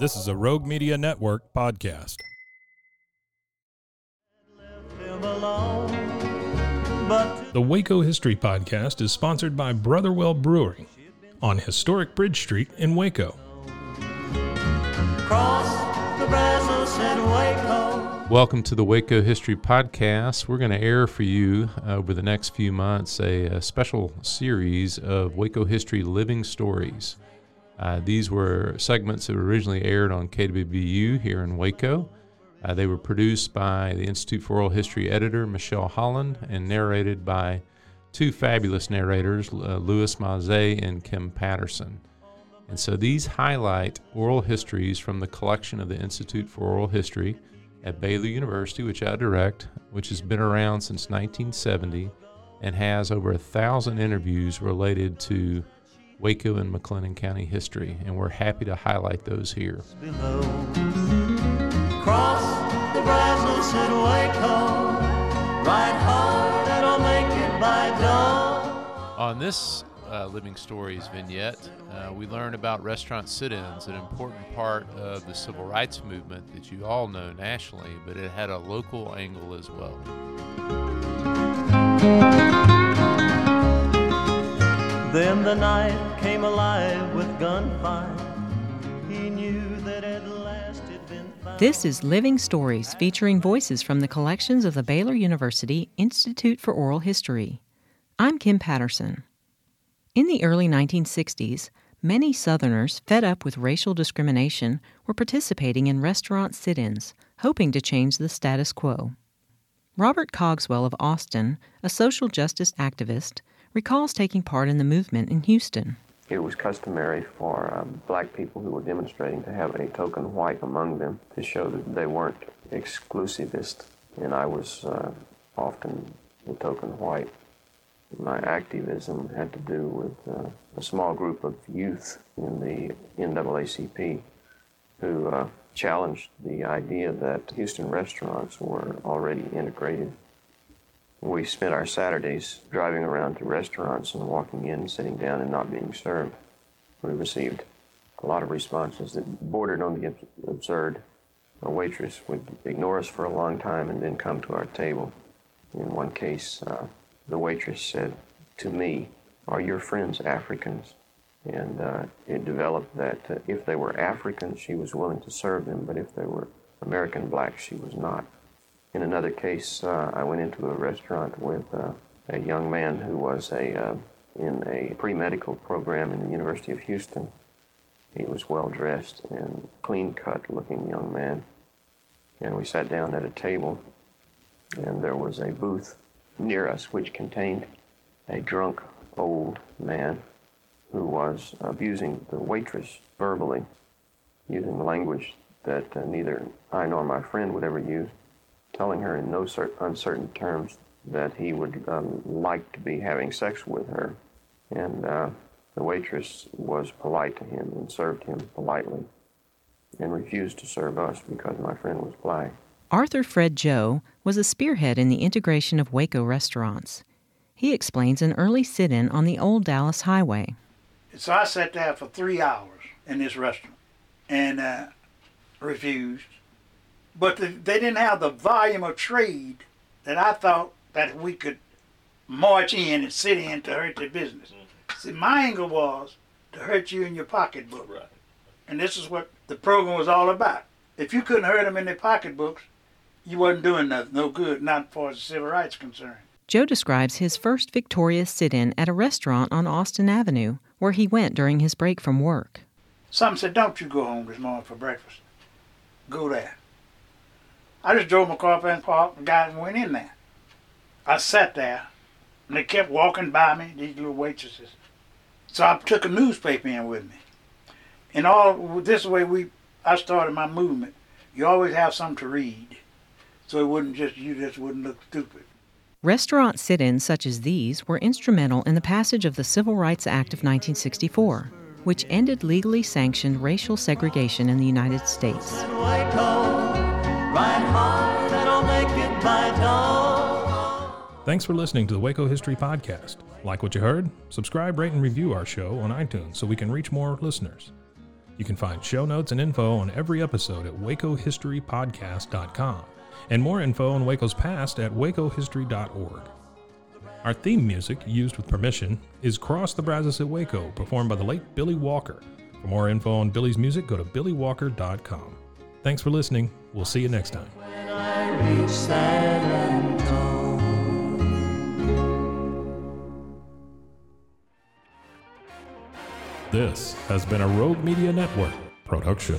This is a Rogue Media Network podcast. The Waco History Podcast is sponsored by Brotherwell Brewery on historic Bridge Street in Waco. Welcome to the Waco History Podcast. We're going to air for you uh, over the next few months a, a special series of Waco History Living Stories. Uh, these were segments that were originally aired on KWBU here in Waco. Uh, they were produced by the Institute for Oral History editor Michelle Holland and narrated by two fabulous narrators, uh, Louis and Kim Patterson. And so these highlight oral histories from the collection of the Institute for Oral History at Baylor University, which I direct, which has been around since 1970 and has over a thousand interviews related to Waco and McLennan County history, and we're happy to highlight those here. Cross the Brazos at Waco, ride hard and I'll make it by dawn. On this uh, Living Stories vignette, uh, we learn about restaurant sit ins, an important part of the civil rights movement that you all know nationally, but it had a local angle as well. Then the night This is Living Stories featuring voices from the collections of the Baylor University Institute for Oral History. I'm Kim Patterson. In the early 1960s, many Southerners, fed up with racial discrimination, were participating in restaurant sit ins, hoping to change the status quo. Robert Cogswell of Austin, a social justice activist, recalls taking part in the movement in Houston. It was customary for um, black people who were demonstrating to have a token white among them to show that they weren't exclusivist, and I was uh, often the token white. My activism had to do with uh, a small group of youth in the NAACP who uh, challenged the idea that Houston restaurants were already integrated we spent our Saturdays driving around to restaurants and walking in, sitting down, and not being served. We received a lot of responses that bordered on the absurd. A waitress would ignore us for a long time and then come to our table. In one case, uh, the waitress said to me, Are your friends Africans? And uh, it developed that uh, if they were Africans, she was willing to serve them, but if they were American blacks, she was not. In another case, uh, I went into a restaurant with uh, a young man who was a uh, in a pre-medical program in the University of Houston. He was well dressed and clean-cut looking young man. And we sat down at a table, and there was a booth near us which contained a drunk old man who was abusing the waitress verbally, using language that uh, neither I nor my friend would ever use telling her in no uncertain terms that he would um, like to be having sex with her. And uh, the waitress was polite to him and served him politely and refused to serve us because my friend was black. Arthur Fred Joe was a spearhead in the integration of Waco restaurants. He explains an early sit in on the old Dallas Highway. So I sat there for three hours in this restaurant and uh, refused but the, they didn't have the volume of trade that I thought that we could march in and sit in to hurt their business. Mm-hmm. See, my angle was to hurt you in your pocketbook. Right. And this is what the program was all about. If you couldn't hurt them in their pocketbooks, you wasn't doing nothing, no good, not as far as the civil rights concerned. Joe describes his first victorious sit in at a restaurant on Austin Avenue, where he went during his break from work. Some said, Don't you go home this morning for breakfast. Go there. I just drove my car up and parked and got and went in there. I sat there, and they kept walking by me, these little waitresses. So I took a newspaper in with me. And all this way we I started my movement. You always have something to read, so it wouldn't just you just wouldn't look stupid. Restaurant sit ins such as these were instrumental in the passage of the Civil Rights Act of 1964, which ended legally sanctioned racial segregation in the United States. Thanks for listening to the Waco History Podcast. Like what you heard? Subscribe, rate, and review our show on iTunes so we can reach more listeners. You can find show notes and info on every episode at wacohistorypodcast.com and more info on Waco's past at wacohistory.org. Our theme music, used with permission, is Cross the Brazos at Waco, performed by the late Billy Walker. For more info on Billy's music, go to billywalker.com. Thanks for listening. We'll see you next time. This has been a Rogue Media Network production.